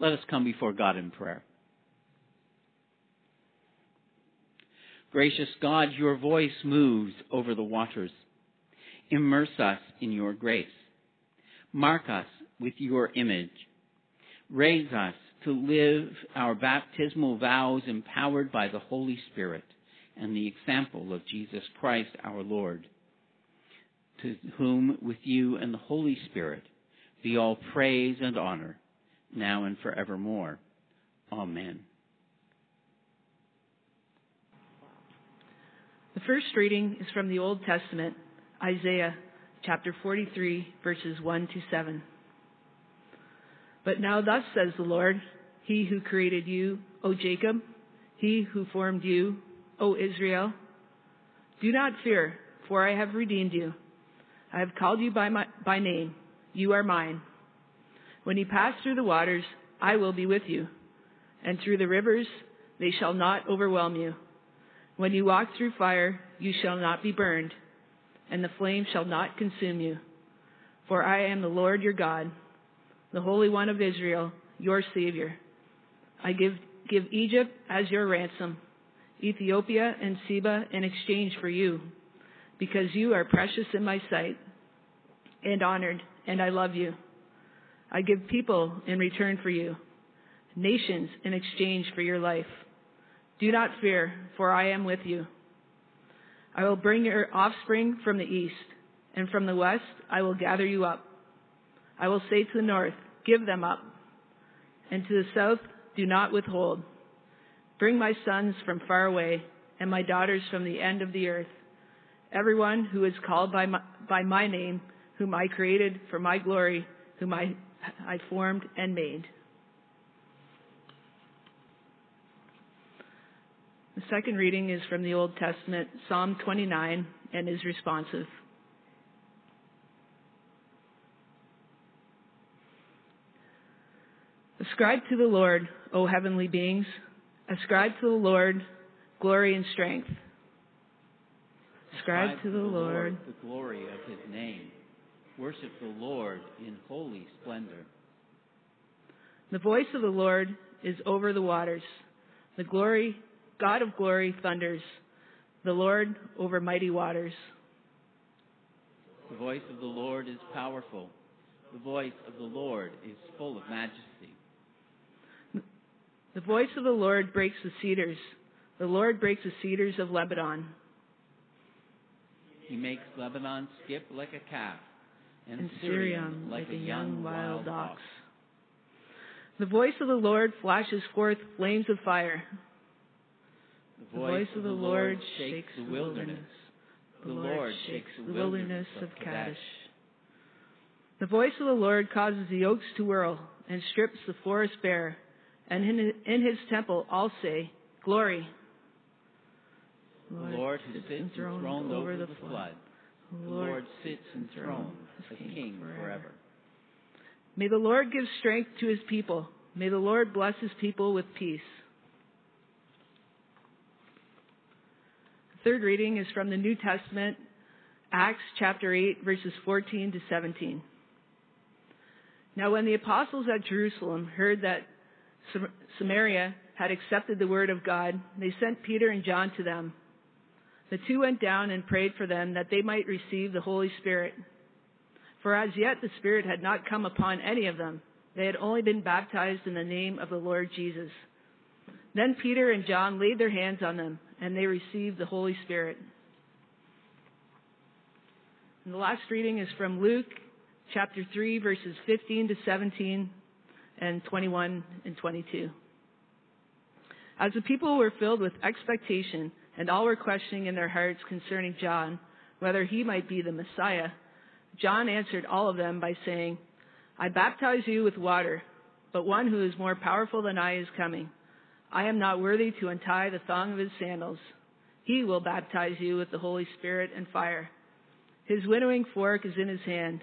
Let us come before God in prayer. Gracious God, your voice moves over the waters. Immerse us in your grace. Mark us with your image. Raise us to live our baptismal vows empowered by the Holy Spirit and the example of Jesus Christ our Lord, to whom with you and the Holy Spirit be all praise and honor, now and forevermore. Amen. The first reading is from the Old Testament, Isaiah chapter 43, verses 1 to 7. But now thus says the Lord, He who created you, O Jacob, He who formed you, O Israel, do not fear, for I have redeemed you. I have called you by, my, by name. You are mine. When you pass through the waters, I will be with you. And through the rivers, they shall not overwhelm you. When you walk through fire, you shall not be burned, and the flame shall not consume you. For I am the Lord your God, the Holy One of Israel, your Savior. I give, give Egypt as your ransom, Ethiopia and Seba in exchange for you, because you are precious in my sight and honored, and I love you. I give people in return for you, nations in exchange for your life. Do not fear, for I am with you. I will bring your offspring from the east, and from the west I will gather you up. I will say to the north, Give them up, and to the south, Do not withhold. Bring my sons from far away, and my daughters from the end of the earth. Everyone who is called by my, by my name, whom I created for my glory, whom I, I formed and made. The second reading is from the Old Testament, Psalm 29, and is responsive. Ascribe to the Lord, O heavenly beings. Ascribe to the Lord glory and strength. Ascribe to the Lord the glory of his name. Worship the Lord in holy splendor. The voice of the Lord is over the waters. The glory God of glory thunders, the Lord over mighty waters. The voice of the Lord is powerful. The voice of the Lord is full of majesty. The voice of the Lord breaks the cedars. The Lord breaks the cedars of Lebanon. He makes Lebanon skip like a calf, and, Sirion like, a young wild ox. The voice of the Lord flashes forth flames of fire. The voice of the Lord shakes the wilderness. The Lord shakes the wilderness of Kadesh. The voice of the Lord causes the oaks to whirl and strips the forest bare. And in in his temple all say, Glory. The Lord who sits enthroned over the flood. The Lord sits enthroned as king forever. May the Lord give strength to his people. May the Lord bless his people with peace. The third reading is from the New Testament, Acts chapter 8, verses 14 to 17. Now, when the apostles at Jerusalem heard that Samaria had accepted the word of God, they sent Peter and John to them. The two went down and prayed for them that they might receive the Holy Spirit. For as yet the Spirit had not come upon any of them. They had only been baptized in the name of the Lord Jesus. Then Peter and John laid their hands on them, and they received the Holy Spirit. And the last reading is from Luke chapter 3, verses 15 to 17 and 21 and 22. As the people were filled with expectation, and all were questioning in their hearts concerning John, whether he might be the Messiah, John answered all of them by saying, I baptize you with water, but one who is more powerful than I is coming. I am not worthy to untie the thong of his sandals. He will baptize you with the Holy Spirit and fire. His winnowing fork is in his hand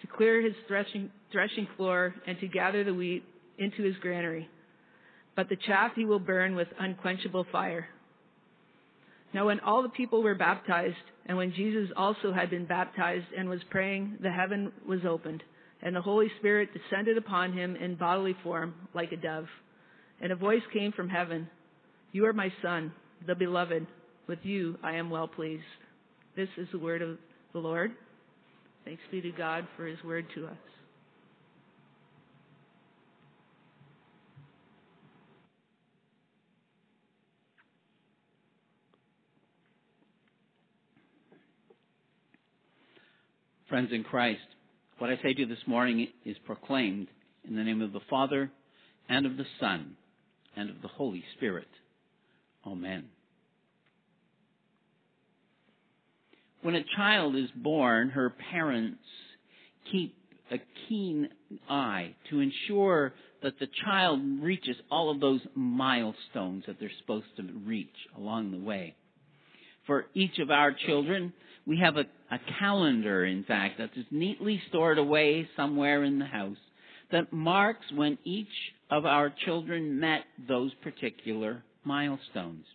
to clear his threshing, threshing floor and to gather the wheat into his granary. But the chaff he will burn with unquenchable fire. Now when all the people were baptized, and when Jesus also had been baptized and was praying, the heaven was opened, And the Holy Spirit descended upon him in bodily form like a dove. And a voice came from heaven You are my Son, the beloved. With you I am well pleased. This is the word of the Lord. Thanks be to God for his word to us. Friends in Christ, what I say to you this morning is proclaimed in the name of the Father, and of the Son, and of the Holy Spirit. Amen. When a child is born, her parents keep a keen eye to ensure that the child reaches all of those milestones that they're supposed to reach along the way. For each of our children, we have a, a calendar, in fact, that is neatly stored away somewhere in the house that marks when each of our children met those particular milestones.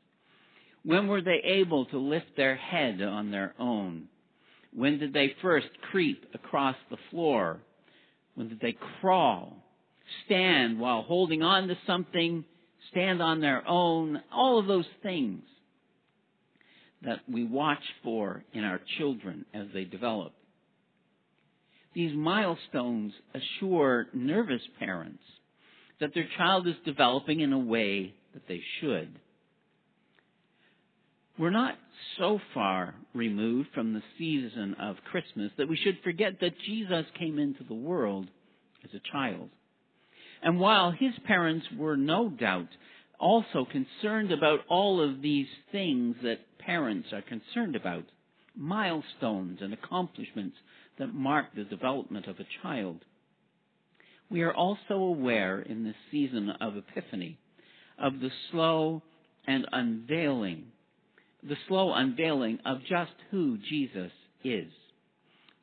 When were they able to lift their head on their own? When did they first creep across the floor? When did they crawl? Stand while holding on to something? Stand on their own? All of those things that we watch for in our children as they develop. These milestones assure nervous parents that their child is developing in a way that they should. We're not so far removed from the season of Christmas that we should forget that Jesus came into the world as a child. And while his parents were no doubt also concerned about all of these things that parents are concerned about, milestones and accomplishments that mark the development of a child. We are also aware in this season of Epiphany of the slow and unveiling, the slow unveiling of just who Jesus is.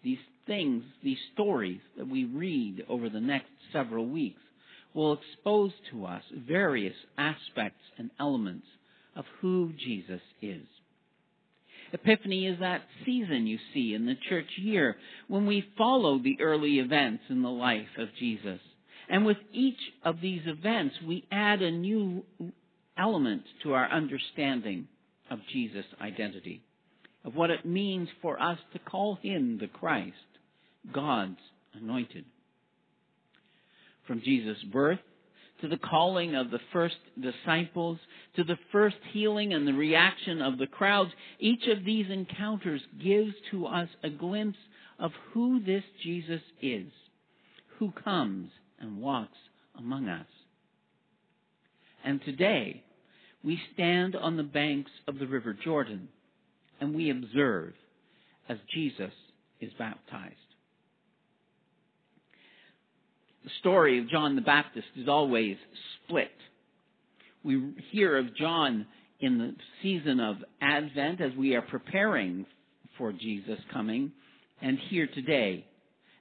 These things, these stories that we read over the next several weeks will expose to us various aspects and elements of who Jesus is. Epiphany is that season you see in the church year when we follow the early events in the life of Jesus. And with each of these events, we add a new element to our understanding of Jesus' identity, of what it means for us to call him the Christ, God's anointed. From Jesus' birth to the calling of the first disciples, to the first healing and the reaction of the crowds, each of these encounters gives to us a glimpse of who this Jesus is, who comes and walks among us. And today, we stand on the banks of the River Jordan and we observe as Jesus is baptized the story of John the Baptist is always split. We hear of John in the season of Advent as we are preparing for Jesus coming, and here today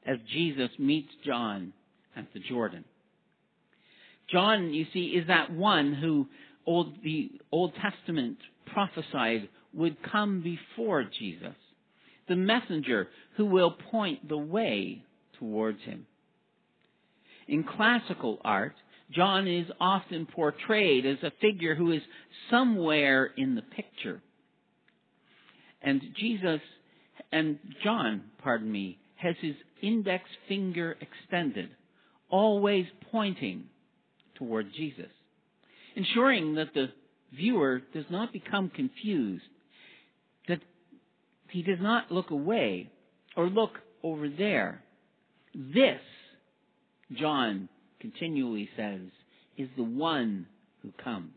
as Jesus meets John at the Jordan. John, you see, is that one who old, the Old Testament prophesied would come before Jesus, the messenger who will point the way towards him. In classical art, John is often portrayed as a figure who is somewhere in the picture. And Jesus, and John, pardon me, has his index finger extended, always pointing toward Jesus, ensuring that the viewer does not become confused, that he does not look away or look over there. This John continually says, is the one who comes.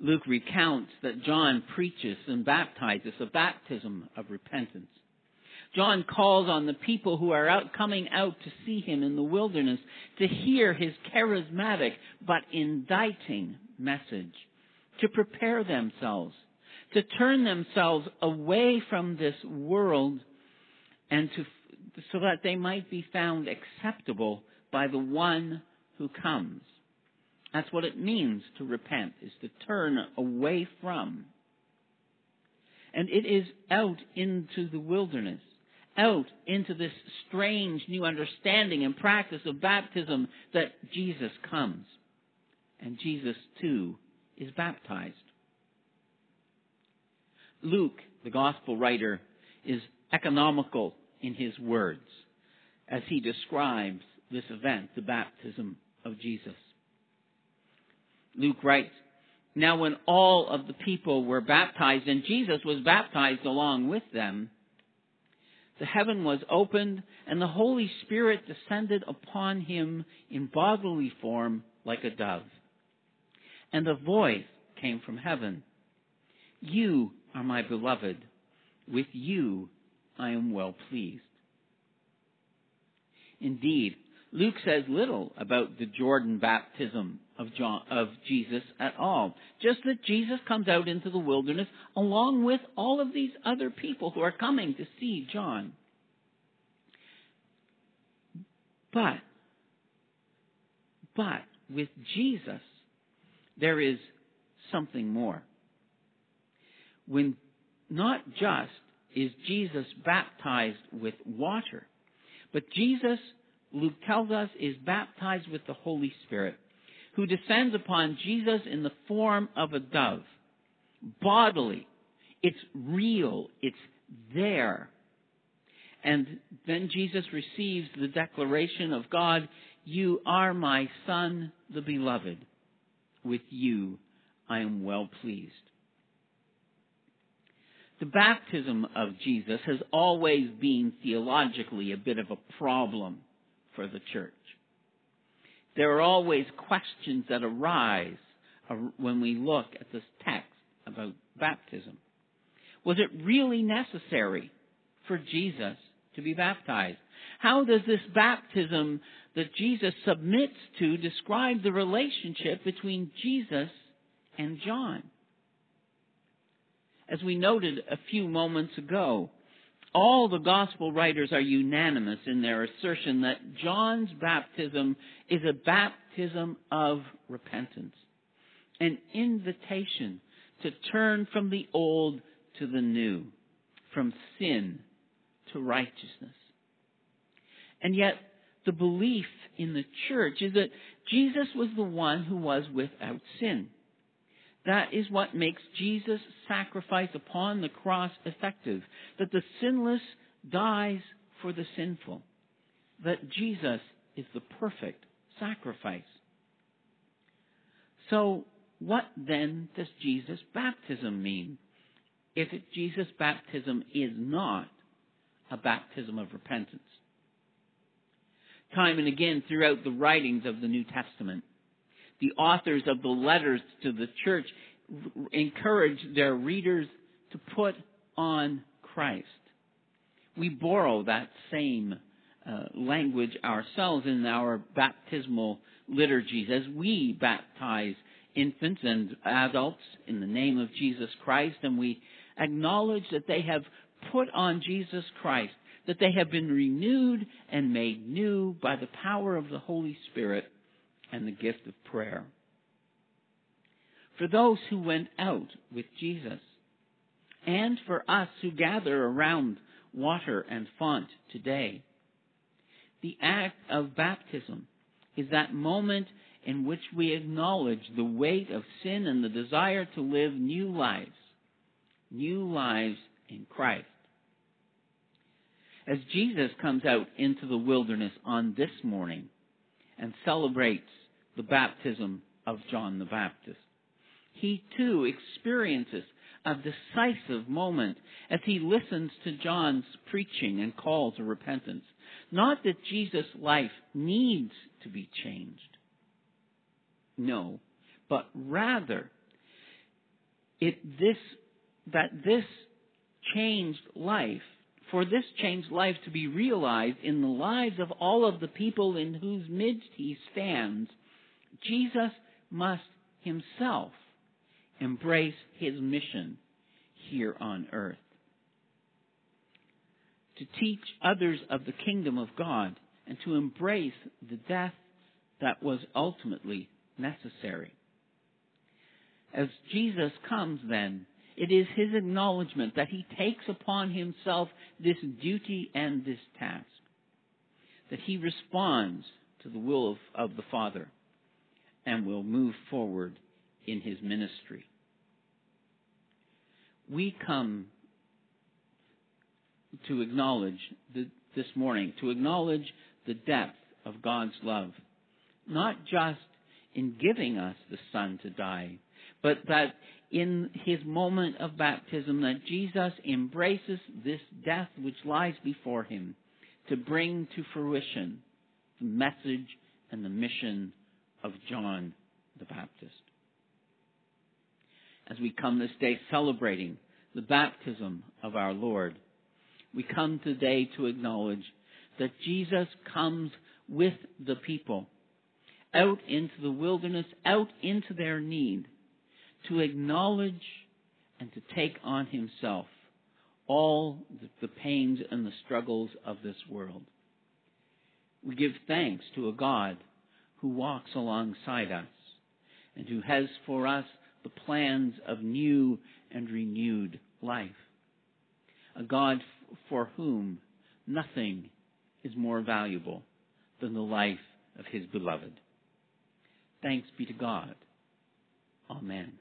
Luke recounts that John preaches and baptizes a baptism of repentance. John calls on the people who are out coming out to see him in the wilderness to hear his charismatic but indicting message, to prepare themselves, to turn themselves away from this world and to so that they might be found acceptable by the one who comes. That's what it means to repent, is to turn away from. And it is out into the wilderness, out into this strange new understanding and practice of baptism that Jesus comes. And Jesus too is baptized. Luke, the gospel writer, is economical in his words as he describes this event, the baptism of Jesus. Luke writes, Now when all of the people were baptized and Jesus was baptized along with them, the heaven was opened and the Holy Spirit descended upon him in bodily form like a dove. And a voice came from heaven. You are my beloved. With you I am well pleased. Indeed, Luke says little about the Jordan baptism of, John, of Jesus at all. Just that Jesus comes out into the wilderness along with all of these other people who are coming to see John. But, but with Jesus, there is something more. When not just is Jesus baptized with water, but Jesus, Luke tells us, is baptized with the Holy Spirit, who descends upon Jesus in the form of a dove, bodily. It's real. It's there. And then Jesus receives the declaration of God, You are my Son, the Beloved. With you I am well pleased. The baptism of Jesus has always been theologically a bit of a problem for the church. There are always questions that arise when we look at this text about baptism. Was it really necessary for Jesus to be baptized? How does this baptism that Jesus submits to describe the relationship between Jesus and John? As we noted a few moments ago, all the gospel writers are unanimous in their assertion that John's baptism is a baptism of repentance, an invitation to turn from the old to the new, from sin to righteousness. And yet, the belief in the church is that Jesus was the one who was without sin. That is what makes Jesus' sacrifice upon the cross effective. That the sinless dies for the sinful. That Jesus is the perfect sacrifice. So, what then does Jesus' baptism mean? If Jesus' baptism is not a baptism of repentance. Time and again throughout the writings of the New Testament, the authors of the letters to the church encourage their readers to put on Christ. We borrow that same uh, language ourselves in our baptismal liturgies as we baptize infants and adults in the name of Jesus Christ and we acknowledge that they have put on Jesus Christ, that they have been renewed and made new by the power of the Holy Spirit and the gift of prayer. For those who went out with Jesus, and for us who gather around water and font today, the act of baptism is that moment in which we acknowledge the weight of sin and the desire to live new lives, new lives in Christ. As Jesus comes out into the wilderness on this morning and celebrates the baptism of John the Baptist. He too experiences a decisive moment as he listens to John's preaching and call to repentance. Not that Jesus' life needs to be changed. No, but rather it this that this changed life for this changed life to be realized in the lives of all of the people in whose midst he stands Jesus must himself embrace his mission here on earth. To teach others of the kingdom of God and to embrace the death that was ultimately necessary. As Jesus comes then, It is his acknowledgement that he takes upon himself this duty and this task. That he responds to the will of, of the Father and will move forward in his ministry. We come to acknowledge the, this morning, to acknowledge the depth of God's love, not just in giving us the Son to die, but that in his moment of baptism that Jesus embraces this death which lies before him to bring to fruition the message and the mission of John the Baptist. As we come this day celebrating the baptism of our Lord, we come today to acknowledge that Jesus comes with the people out into the wilderness, out into their need, to acknowledge and to take on himself all the pains and the struggles of this world. We give thanks to a God who walks alongside us and who has for us the plans of new and renewed life. A God for whom nothing is more valuable than the life of his beloved. Thanks be to God. Amen.